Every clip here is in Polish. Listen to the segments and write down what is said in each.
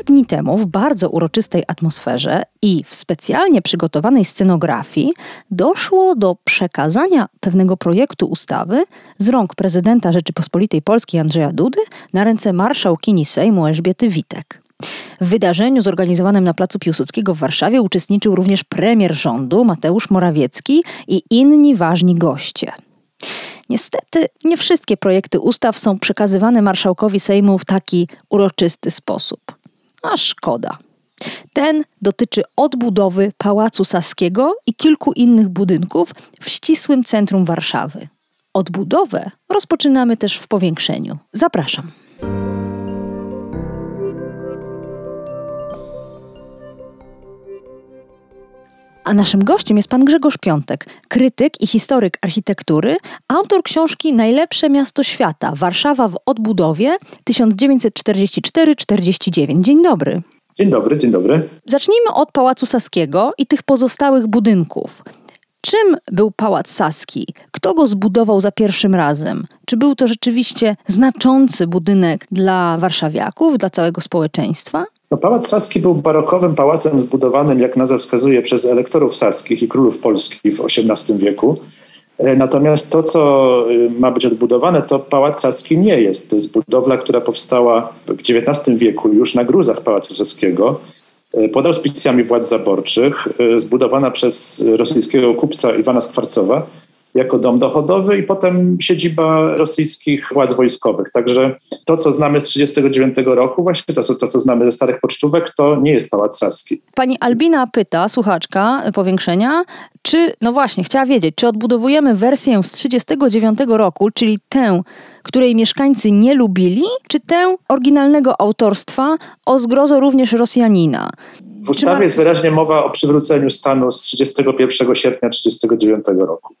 Kilka dni temu w bardzo uroczystej atmosferze i w specjalnie przygotowanej scenografii doszło do przekazania pewnego projektu ustawy z rąk prezydenta Rzeczypospolitej Polskiej Andrzeja Dudy na ręce marszałkini Sejmu Elżbiety Witek. W wydarzeniu zorganizowanym na Placu Piłsudskiego w Warszawie uczestniczył również premier rządu Mateusz Morawiecki i inni ważni goście. Niestety nie wszystkie projekty ustaw są przekazywane marszałkowi Sejmu w taki uroczysty sposób. A szkoda. Ten dotyczy odbudowy Pałacu Saskiego i kilku innych budynków w ścisłym centrum Warszawy. Odbudowę rozpoczynamy też w powiększeniu. Zapraszam. A naszym gościem jest pan Grzegorz Piątek, krytyk i historyk architektury, autor książki Najlepsze miasto świata Warszawa w odbudowie 1944-49. Dzień dobry. Dzień dobry, dzień dobry. Zacznijmy od Pałacu Saskiego i tych pozostałych budynków. Czym był Pałac Saski? Kto go zbudował za pierwszym razem? Czy był to rzeczywiście znaczący budynek dla warszawiaków, dla całego społeczeństwa? No, Pałac Saski był barokowym pałacem zbudowanym, jak nazwa wskazuje, przez elektorów saskich i królów Polski w XVIII wieku. E, natomiast to, co y, ma być odbudowane, to Pałac Saski nie jest. To jest budowla, która powstała w XIX wieku już na gruzach Pałacu Saskiego e, pod auspicjami władz zaborczych, e, zbudowana przez rosyjskiego kupca Iwana Skwarcowa jako dom dochodowy i potem siedziba rosyjskich władz wojskowych. Także to, co znamy z 1939 roku, właśnie to, co, to, co znamy ze starych pocztówek, to nie jest Pałac Saski. Pani Albina pyta, słuchaczka powiększenia, czy, no właśnie, chciała wiedzieć, czy odbudowujemy wersję z 1939 roku, czyli tę, której mieszkańcy nie lubili, czy tę oryginalnego autorstwa o zgrozo również Rosjanina? W ustawie ma... jest wyraźnie mowa o przywróceniu stanu z 31 sierpnia 1939 roku.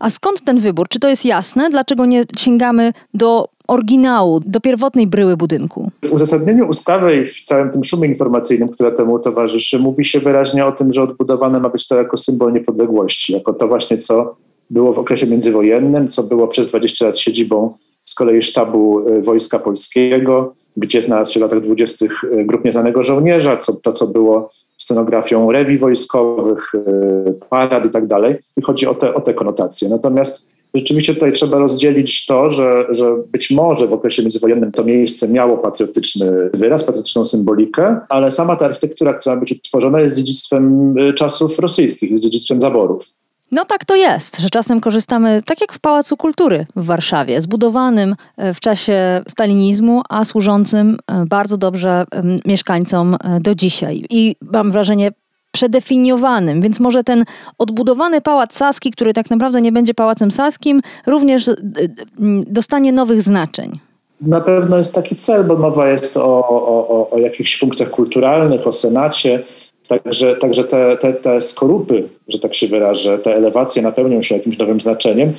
A skąd ten wybór? Czy to jest jasne? Dlaczego nie sięgamy do oryginału, do pierwotnej bryły budynku? W uzasadnieniu ustawy i w całym tym szumie informacyjnym, które temu towarzyszy, mówi się wyraźnie o tym, że odbudowane ma być to jako symbol niepodległości, jako to właśnie, co było w okresie międzywojennym, co było przez 20 lat siedzibą z kolei sztabu y, Wojska Polskiego, gdzie znalazł się w latach 20. Y, grup nieznanego żołnierza, co, to co było scenografią rewi wojskowych, y, parad i tak dalej. I chodzi o te, o te konotacje. Natomiast rzeczywiście tutaj trzeba rozdzielić to, że, że być może w okresie międzywojennym to miejsce miało patriotyczny wyraz, patriotyczną symbolikę, ale sama ta architektura, która być odtworzona jest dziedzictwem czasów rosyjskich, jest dziedzictwem zaborów. No tak to jest, że czasem korzystamy, tak jak w Pałacu Kultury w Warszawie, zbudowanym e, w czasie stalinizmu, a służącym e, bardzo dobrze mieszkańcom e, do dzisiaj. I mam wrażenie, przedefiniowanym, więc może ten odbudowany pałac Saski, który tak naprawdę nie będzie pałacem Saskim, również dostanie nowych znaczeń. Na pewno jest taki cel, bo mowa jest o, o, o jakichś funkcjach kulturalnych, o Senacie, Także, także te, te, te skorupy, że tak się wyrażę, te elewacje napełnią się jakimś nowym znaczeniem,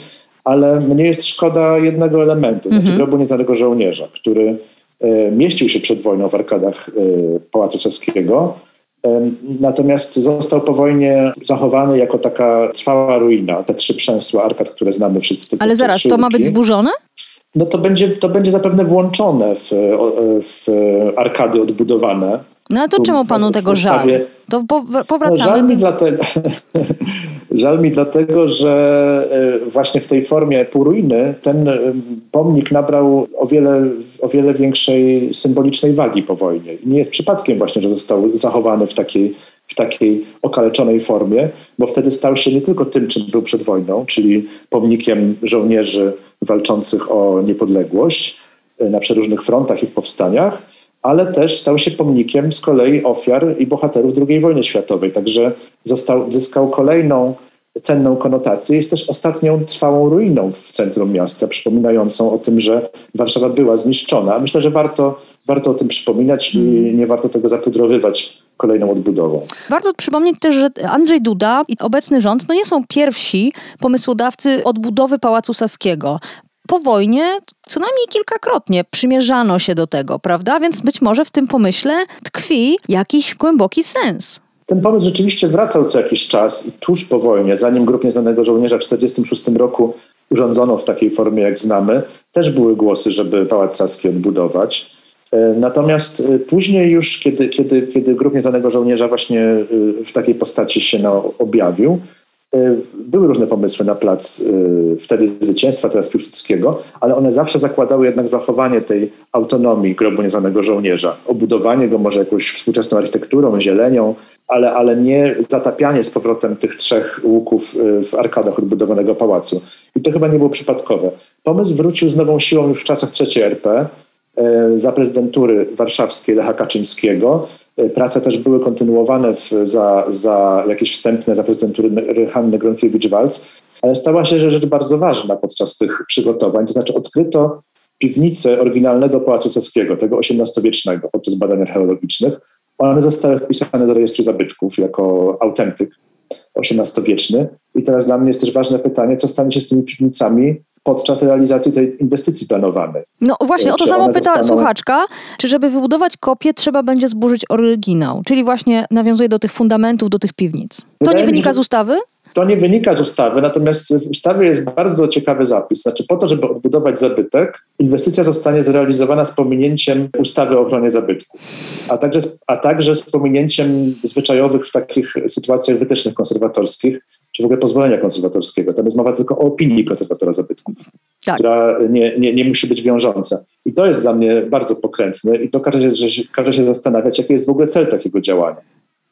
ale mnie jest szkoda jednego elementu, mm -hmm. znaczy grobu nieznanego żołnierza, który e, mieścił się przed wojną w arkadach e, Pałacu Saskiego, e, natomiast został po wojnie zachowany jako taka trwała ruina, te trzy przęsła arkad, które znamy wszyscy. Ale zaraz, to ma być zburzone? No to będzie, to będzie zapewne włączone w, w arkady odbudowane. No a to czemu panu tego żal? To po, powracamy. No, żal, mi dlatego, żal mi dlatego, że e, właśnie w tej formie półruiny ten e, pomnik nabrał o wiele, o wiele większej symbolicznej wagi po wojnie. I nie jest przypadkiem właśnie, że został zachowany w takiej, w takiej okaleczonej formie, bo wtedy stał się nie tylko tym, czym był przed wojną, czyli pomnikiem żołnierzy walczących o niepodległość e, na przeróżnych frontach i w powstaniach, ale też stał się pomnikiem z kolei ofiar i bohaterów II wojny światowej. Także został, zyskał kolejną cenną konotację. Jest też ostatnią trwałą ruiną w centrum miasta, przypominającą o tym, że Warszawa była zniszczona. Myślę, że warto, warto o tym przypominać i nie warto tego zapudrowywać kolejną odbudową. Warto przypomnieć też, że Andrzej Duda i obecny rząd no nie są pierwsi pomysłodawcy odbudowy Pałacu Saskiego po wojnie co najmniej kilkakrotnie przymierzano się do tego, prawda? Więc być może w tym pomyśle tkwi jakiś głęboki sens. Ten pomysł rzeczywiście wracał co jakiś czas i tuż po wojnie, zanim Grup Nieznanego Żołnierza w 1946 roku urządzono w takiej formie, jak znamy, też były głosy, żeby Pałac Saski odbudować. E, natomiast e, później już, kiedy, kiedy, kiedy Grup Nieznanego Żołnierza właśnie e, w takiej postaci się no, objawił, były różne pomysły na plac wtedy zwycięstwa, teraz Piłsudskiego, ale one zawsze zakładały jednak zachowanie tej autonomii grobu nieznanego żołnierza, obudowanie go może jakąś współczesną architekturą, zielenią, ale, ale nie zatapianie z powrotem tych trzech łuków w arkadach odbudowanego pałacu. I to chyba nie było przypadkowe. Pomysł wrócił z nową siłą już w czasach III RP, E, za prezydentury warszawskiej Lecha Kaczyńskiego. E, prace też były kontynuowane w, za, za jakieś wstępne za prezydentury Hanny Gronkiewicz-Walc, ale stała się rzecz bardzo ważna podczas tych przygotowań, to znaczy odkryto piwnicę oryginalnego Pałacu Saskiego, tego XVIII-wiecznego podczas badań archeologicznych. One zostały wpisane do rejestru zabytków jako autentyk XVIII-wieczny. I teraz dla mnie jest też ważne pytanie, co stanie się z tymi piwnicami podczas realizacji tej inwestycji planowanej. No właśnie, o to samo pyta zostaną... słuchaczka, czy żeby wybudować kopię trzeba będzie zburzyć oryginał, czyli właśnie nawiązuje do tych fundamentów, do tych piwnic. To nie wynika z ustawy? To nie wynika z ustawy, natomiast w ustawie jest bardzo ciekawy zapis. Znaczy, po to, żeby odbudować zabytek, inwestycja zostanie zrealizowana z pominięciem ustawy o ochronie zabytków, a także, a także z pominięciem zwyczajowych w takich sytuacjach wytycznych konserwatorskich, czy w ogóle pozwolenia konserwatorskiego. Tam jest mowa tylko o opinii konserwatora zabytków, tak. która nie, nie, nie musi być wiążąca. I to jest dla mnie bardzo pokrętne i to każe się, każe się zastanawiać, jaki jest w ogóle cel takiego działania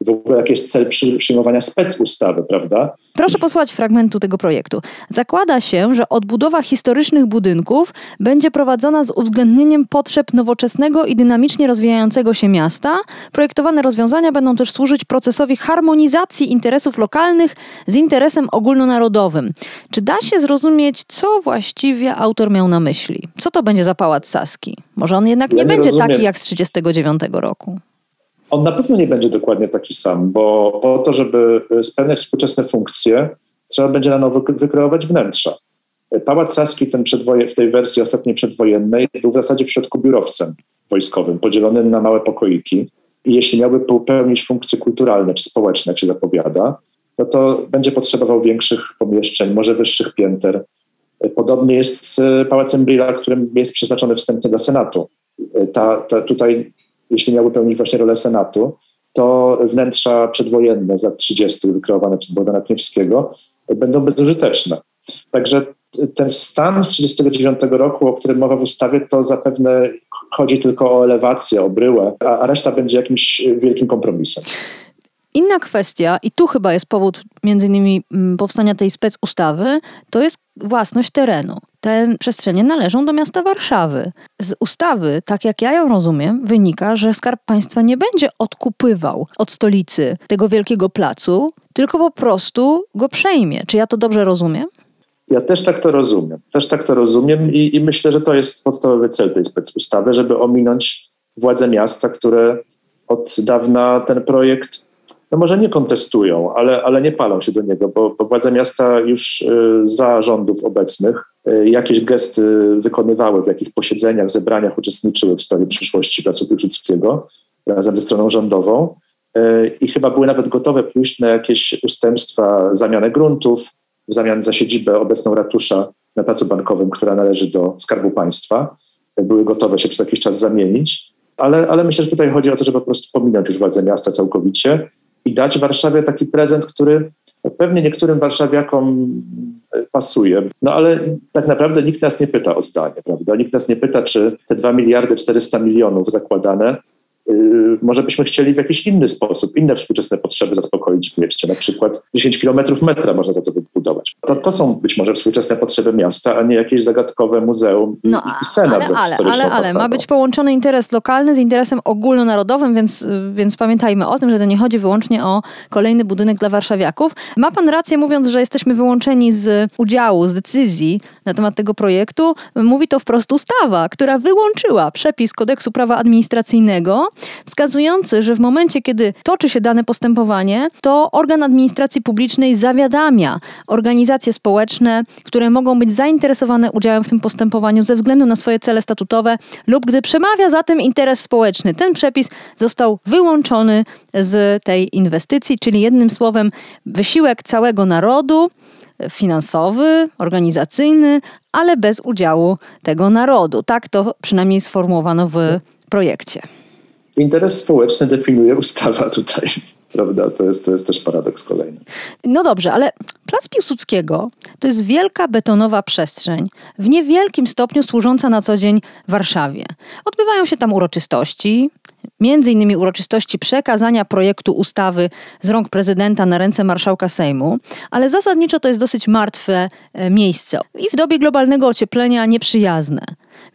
w ogóle jaki jest cel przyjmowania specustawy, prawda? Proszę posłuchać fragmentu tego projektu. Zakłada się, że odbudowa historycznych budynków będzie prowadzona z uwzględnieniem potrzeb nowoczesnego i dynamicznie rozwijającego się miasta. Projektowane rozwiązania będą też służyć procesowi harmonizacji interesów lokalnych z interesem ogólnonarodowym. Czy da się zrozumieć, co właściwie autor miał na myśli? Co to będzie za pałac Saski? Może on jednak ja nie, nie będzie rozumiem. taki jak z 1939 roku? On na pewno nie będzie dokładnie taki sam, bo po to, żeby spełniać współczesne funkcje, trzeba będzie na nowo wykreować wnętrza. Pałac Saski ten w tej wersji ostatniej przedwojennej był w zasadzie w środku biurowcem wojskowym, podzielonym na małe pokoiki. I jeśli miałby pełnić funkcje kulturalne czy społeczne, jak się zapowiada, no to będzie potrzebował większych pomieszczeń, może wyższych pięter. Podobnie jest z Pałacem Brilla, którym jest przeznaczony wstępnie dla Senatu. Ta, ta, tutaj jeśli miałby pełnić właśnie rolę Senatu, to wnętrza przedwojenne z lat 30. wykreowane przez Bogdana Kniewskiego będą bezużyteczne. Także ten stan z 1939 roku, o którym mowa w ustawie, to zapewne chodzi tylko o elewację, o bryłę, a reszta będzie jakimś wielkim kompromisem. Inna kwestia, i tu chyba jest powód między innymi mm, powstania tej spec ustawy, to jest własność terenu. Te przestrzenie należą do miasta Warszawy. Z ustawy, tak jak ja ją rozumiem, wynika, że Skarb Państwa nie będzie odkupywał od stolicy tego wielkiego placu, tylko po prostu go przejmie. Czy ja to dobrze rozumiem? Ja też tak to rozumiem. Też tak to rozumiem i, i myślę, że to jest podstawowy cel tej specustawy, żeby ominąć władze miasta, które od dawna ten projekt no może nie kontestują, ale, ale nie palą się do niego, bo, bo władze miasta już y, za rządów obecnych y, jakieś gesty wykonywały, w jakich posiedzeniach, zebraniach uczestniczyły w sprawie przyszłości Placu Piłsudskiego razem ze stroną rządową y, i chyba były nawet gotowe pójść na jakieś ustępstwa, zamianę gruntów, w zamian za siedzibę obecną ratusza na Placu Bankowym, która należy do Skarbu Państwa. Były gotowe się przez jakiś czas zamienić, ale, ale myślę, że tutaj chodzi o to, żeby po prostu pominąć już władzę miasta całkowicie i dać Warszawie taki prezent, który pewnie niektórym warszawiakom e, pasuje. No ale tak naprawdę nikt nas nie pyta o zdanie, prawda? Nikt nas nie pyta, czy te 2 miliardy 400 milionów zakładane może byśmy chcieli w jakiś inny sposób, inne współczesne potrzeby zaspokoić w mieście. Na przykład 10 kilometrów metra można za to wybudować. To, to są być może współczesne potrzeby miasta, a nie jakieś zagadkowe muzeum no, i, senat ale, ale, ale, ale ma być połączony interes lokalny z interesem ogólnonarodowym, więc, więc pamiętajmy o tym, że to nie chodzi wyłącznie o kolejny budynek dla warszawiaków. Ma pan rację mówiąc, że jesteśmy wyłączeni z udziału, z decyzji na temat tego projektu. Mówi to wprost ustawa, która wyłączyła przepis kodeksu prawa administracyjnego wskazujący, że w momencie, kiedy toczy się dane postępowanie, to organ administracji publicznej zawiadamia organizacje społeczne, które mogą być zainteresowane udziałem w tym postępowaniu ze względu na swoje cele statutowe lub gdy przemawia za tym interes społeczny. Ten przepis został wyłączony z tej inwestycji, czyli jednym słowem wysiłek całego narodu finansowy, organizacyjny, ale bez udziału tego narodu. Tak to przynajmniej sformułowano w projekcie. Interes społeczny definiuje ustawa tutaj. Prawda? To jest, to jest też paradoks kolejny. No dobrze, ale Plac Piłsudskiego to jest wielka betonowa przestrzeń, w niewielkim stopniu służąca na co dzień Warszawie. Odbywają się tam uroczystości, między innymi uroczystości przekazania projektu ustawy z rąk prezydenta na ręce marszałka Sejmu, ale zasadniczo to jest dosyć martwe e, miejsce i w dobie globalnego ocieplenia nieprzyjazne.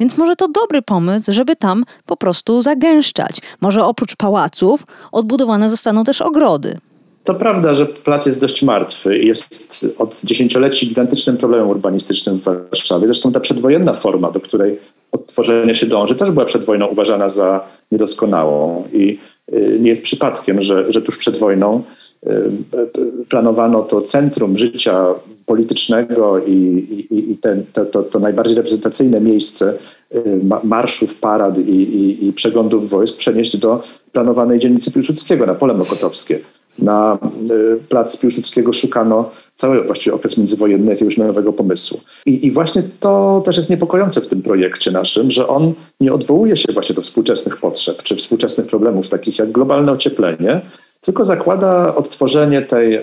Więc może to dobry pomysł, żeby tam po prostu zagęszczać. Może oprócz pałaców odbudowane zostaną też ogrody. To prawda, że plac jest dość martwy jest od dziesięcioleci gigantycznym problemem urbanistycznym w Warszawie. Zresztą ta przedwojenna forma, do której odtworzenia się dąży, też była przed wojną uważana za niedoskonałą i y, nie jest przypadkiem, że, że tuż przed wojną y, y, planowano to centrum życia politycznego i, i, i ten, to, to, to, najbardziej reprezentacyjne miejsce marszów, parad i, i, i przeglądów wojsk przenieść do planowanej dzielnicy Piłsudskiego na Pole Mokotowskie. Na plac Piłsudskiego szukano cały właściwie okres międzywojenny jakiegoś nowego pomysłu. I, I, właśnie to też jest niepokojące w tym projekcie naszym, że on nie odwołuje się właśnie do współczesnych potrzeb czy współczesnych problemów, takich jak globalne ocieplenie, tylko zakłada odtworzenie tej,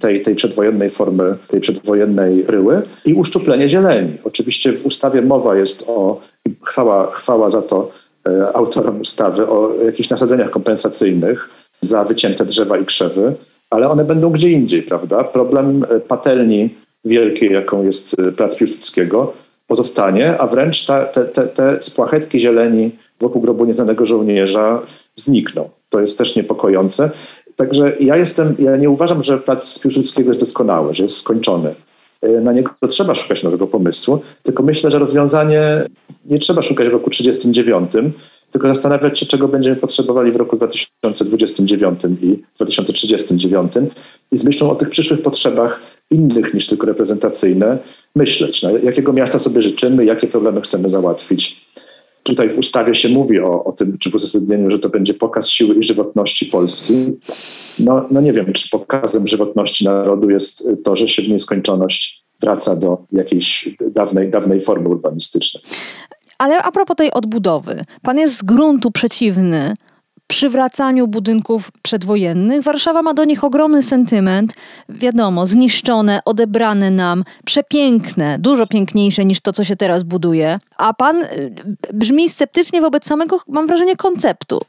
tej, tej przedwojennej formy, tej przedwojennej ryły i uszczuplenie zieleni. Oczywiście w ustawie mowa jest o, chwała, chwała za to e, autorom ustawy, o jakichś nasadzeniach kompensacyjnych za wycięte drzewa i krzewy, ale one będą gdzie indziej, prawda? Problem e, patelni wielkiej, jaką jest e, Plac Piłsudskiego, pozostanie, a wręcz ta, te, te, te spłachetki zieleni wokół grobu nieznanego żołnierza znikną. To jest też niepokojące. Także ja jestem, ja nie uważam, że Plac Piłsudskiego jest doskonały, że jest skończony. E, na niego trzeba szukać nowego pomysłu, tylko myślę, że rozwiązanie nie trzeba szukać w roku 1939, tylko zastanawiać się, czego będziemy potrzebowali w roku 2029 i 2039 i z myślą o tych przyszłych potrzebach innych niż tylko reprezentacyjne myśleć. No, jakiego miasta sobie życzymy, jakie problemy chcemy załatwić. Tutaj w ustawie się mówi o, o tym, czy w uzasadnieniu, że to będzie pokaz siły i żywotności Polski. No, no nie wiem, czy pokazem żywotności narodu jest to, że się w nieskończoność wraca do jakiejś dawnej, dawnej formy urbanistycznej. Ale a propos tej odbudowy, pan jest z gruntu przeciwny przywracaniu budynków przedwojennych. Warszawa ma do nich ogromny sentyment. Wiadomo, zniszczone, odebrane nam, przepiękne, dużo piękniejsze niż to, co się teraz buduje. A pan y, brzmi sceptycznie wobec samego, mam wrażenie, konceptu.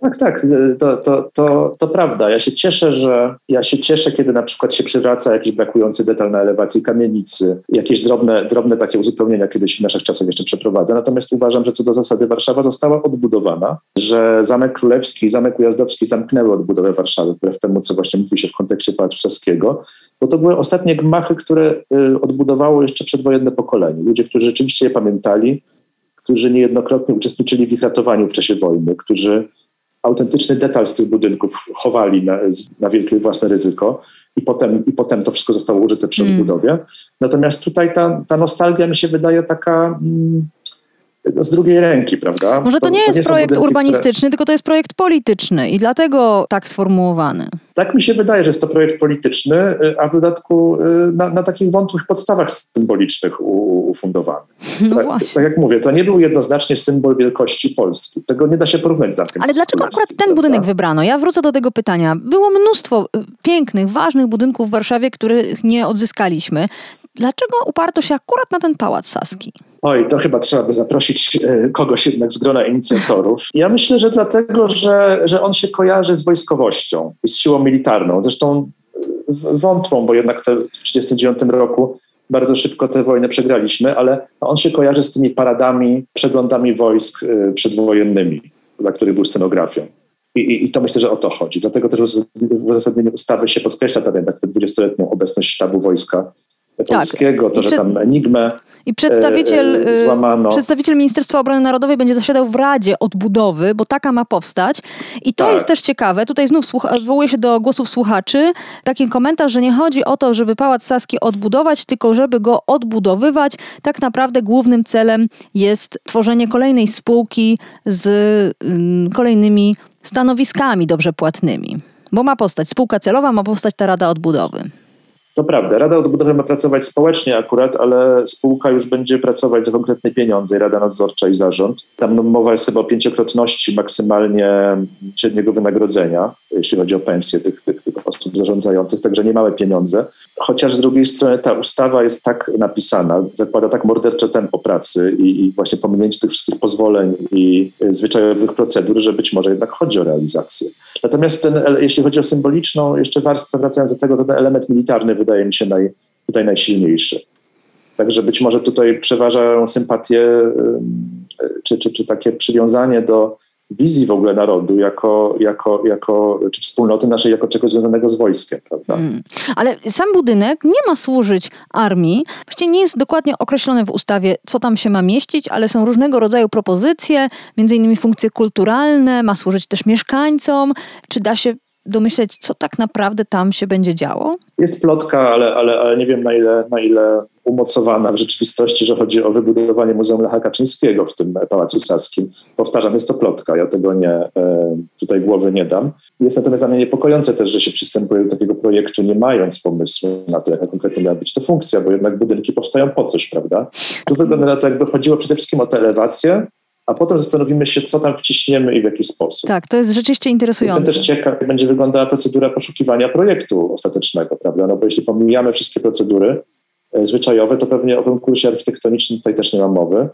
Tak, tak, to, to, to, to prawda. Ja się cieszę, że ja się cieszę, kiedy na przykład się przywraca jakiś brakujący detal na elewacji kamienicy, jakieś drobne, drobne takie uzupełnienia kiedyś w naszych czasach jeszcze przeprowadza. Natomiast uważam, że co do zasady Warszawa została odbudowana, że Zamek Królewski Zamek Ujazdowski zamknęły odbudowę Warszawy, wbrew temu, co właśnie mówi się w kontekście Pałacu bo to były ostatnie gmachy, które y, odbudowało jeszcze przedwojenne pokolenie. Ludzie, którzy rzeczywiście je pamiętali, którzy niejednokrotnie uczestniczyli w ich ratowaniu w czasie wojny, którzy autentyczny detal z tych budynków chowali na, na wielkie własne ryzyko i potem, i potem to wszystko zostało użyte przy mm. odbudowie. Natomiast tutaj ta, ta nostalgia mi się wydaje taka... Mm, z drugiej ręki, prawda? Może to, to nie jest to nie projekt budynki, urbanistyczny, które... tylko to jest projekt polityczny i dlatego tak sformułowany. Tak mi się wydaje, że jest to projekt polityczny, a w dodatku y, na, na takich wątłych podstawach symbolicznych ufundowany. No tak, tak jak mówię, to nie był jednoznacznie symbol wielkości Polski. Tego nie da się porównać z Zamkiem Ale dlaczego akurat ten prawda? budynek wybrano? Ja wrócę do tego pytania. Było mnóstwo y, pięknych, ważnych budynków w Warszawie, których nie odzyskaliśmy. Dlaczego uparto się akurat na ten Pałac Saski? Oj, to chyba trzeba by zaprosić e, kogoś jednak z grona inicjatorów. Ja myślę, że dlatego, że, że on się kojarzy z wojskowością i z siłą militarną. Zresztą wątłą, bo jednak te, w 1939 roku bardzo szybko tę wojnę przegraliśmy, ale on się kojarzy z tymi paradami, przeglądami wojsk e, przedwojennymi, dla których był scenografią. I, i, I, to myślę, że o to chodzi. Dlatego też w uzasadnieniu ustawy się podkreśla ta jednak tę 20-letnią obecność sztabu wojska polskiego, Tak. to, że tam Enigmę I przedstawiciel, e, y, złamano. przedstawiciel Ministerstwa Obrony Narodowej będzie zasiadał w Radzie Odbudowy, bo taka ma powstać. I to Tak. jest też ciekawe. Tutaj znów słucha- odwołuję się do głosów słuchaczy. Taki komentarz, że nie chodzi o to, żeby Pałac Saski odbudować, tylko żeby go odbudowywać. Tak naprawdę głównym celem jest tworzenie kolejnej spółki z ym, kolejnymi stanowiskami dobrze płatnymi. Bo ma powstać spółka celowa, ma powstać ta Rada Odbudowy. To prawda, Rada Odbudowy ma pracować społecznie akurat, ale spółka już będzie pracować za konkretne pieniądze, Rada Nadzorcza i Zarząd. Tam no, mowa jest chyba o pięciokrotności maksymalnie średniego wynagrodzenia, jeśli chodzi o pensje tych, tych, tych osób zarządzających, także nie małe pieniądze. Chociaż z drugiej strony ta ustawa jest tak napisana, zakłada tak mordercze tempo pracy i, i właśnie pominięcie tych wszystkich pozwoleń i zwyczajowych procedur, że być może jednak chodzi o realizację. Natomiast ten, ele- jeśli chodzi o symboliczną jeszcze warstwę, wracając do tego, to ten element militarny wydaje mi się naj, tutaj najsilniejszy. Także być może tutaj przeważają sympatie ym, czy, czy, czy takie przywiązanie do wizji w ogóle narodu jako, jako, jako, czy wspólnoty naszej jako czegoś związanego z wojskiem, prawda? Mm. Ale sam budynek nie ma służyć armii. Właściwie nie jest dokładnie określone w ustawie, co tam się ma mieścić, ale są różnego rodzaju propozycje, między innymi funkcje kulturalne, ma służyć też mieszkańcom. Czy da się domyśleć, co tak naprawdę tam się będzie działo? Jest plotka, ale, ale, ale nie wiem na ile, na ile umocowana w rzeczywistości, że chodzi o wybudowanie Muzeum Lecha Kaczyńskiego w tym Pałacu Saskim. Powtarzam, jest to plotka, ja tego nie, e, tutaj głowy nie dam. Jest natomiast dla mnie niepokojące też, że się przystępuje do takiego projektu, nie mając pomysłu na to, jaka konkretnie miała być to funkcja, bo jednak budynki powstają po coś, prawda? Tu wygląda na to, jakby chodziło przede wszystkim o tę elewację, a potem zastanowimy się, co tam wciśniemy i w jaki sposób. Tak, to jest rzeczywiście Jestem interesujące. też ciekaw, jak będzie wyglądała procedura poszukiwania projektu ostatecznego, prawda? No bo jeśli pomijamy wszystkie procedury zwyczajowe, to pewnie o konkursie architektonicznym tutaj też nie ma mowy,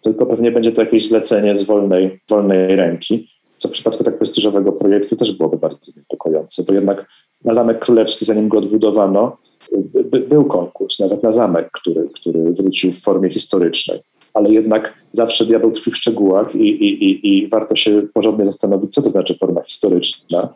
tylko pewnie będzie to jakieś zlecenie z wolnej, wolnej ręki, co w przypadku tak prestiżowego projektu też byłoby bardzo niepokojące, bo jednak na Zamek Królewski, zanim go odbudowano, by, by, był konkurs, nawet na zamek, który, który wrócił w formie historycznej. Ale jednak zawsze diabeł tkwi w szczegółach i, i, i, i warto się porządnie zastanowić, co to znaczy forma historyczna,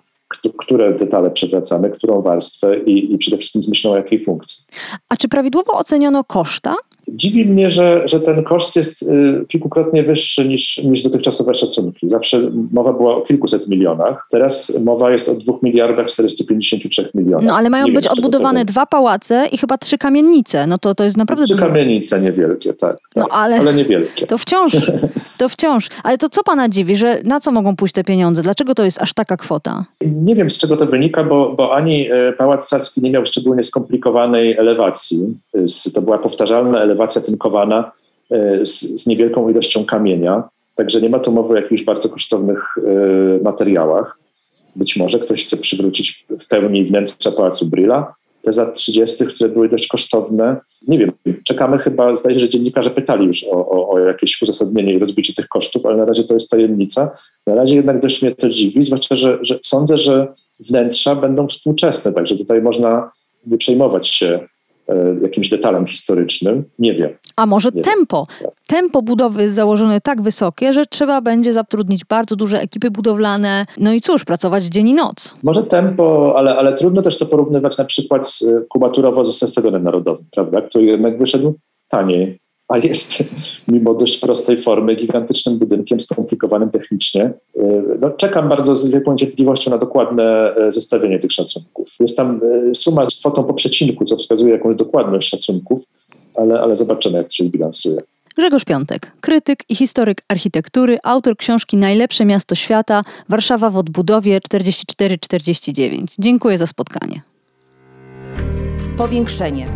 które detale przewracamy, którą warstwę i, i przede wszystkim z myślą o jakiej funkcji. A czy prawidłowo oceniono koszta? Dziwi mnie, że, że ten koszt jest y, kilkukrotnie wyższy niż, niż dotychczasowe szacunki. Zawsze mowa była o kilkuset milionach, teraz mowa jest o 2 miliardach 453 milionach. No ale mają Nie być wiem, odbudowane dwa pałace i chyba trzy kamienice. No to, to jest naprawdę Trzy dużo. kamienice niewielkie, tak. No, tak ale- ale niewielkie. To wciąż, to wciąż. Ale to co pana dziwi, że na co mogą pójść te pieniądze? Dlaczego to jest aż taka kwota? Nie wiem, z czego to wynika, bo, bo ani e, Pałac Saski nie miał szczególnie skomplikowanej elewacji. Z- To była powtarzalna elewacja tynkowana e, z, z niewielką ilością kamienia. Także nie ma tu mowy o jakichś bardzo kosztownych e, materiałach. Być może ktoś chce przywrócić w pełni wnętrza Pałacu Bryla. Te z lat 30., które były dość kosztowne. Nie wiem, czekamy chyba, zdaje się, że dziennikarze pytali już o, o, o jakieś uzasadnienie i rozbicie tych kosztów, ale na razie to jest tajemnica. Na razie jednak dość mnie to dziwi, zwłaszcza, że, że sądzę, że wnętrza będą współczesne, także tutaj można nie przejmować się jakimś detalem historycznym. Nie wiem. A może Nie wiem. tempo? Tempo budowy jest założone tak wysokie, że trzeba będzie zatrudnić bardzo duże ekipy budowlane. No i cóż, pracować dzień i noc. Może tempo, ale, ale trudno też to porównywać na przykład z, e, kubaturowo ze Stadionem Narodowym, prawda, który jednak wyszedł taniej, a jest mimo dość prostej formy gigantycznym budynkiem skomplikowanym technicznie. E, No, czekam bardzo z wielką niecierpliwością na dokładne e, zestawienie tych szacunków. Jest tam e, suma z kwotą po przecinku, co wskazuje jakąś dokładność szacunków, ale, ale zobaczymy, jak to się zbilansuje. Grzegorz Piątek, krytyk i historyk architektury, autor książki Najlepsze miasto świata, Warszawa w odbudowie 44-49. Dziękuję za spotkanie. Powiększenie.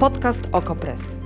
Podcast Okopres.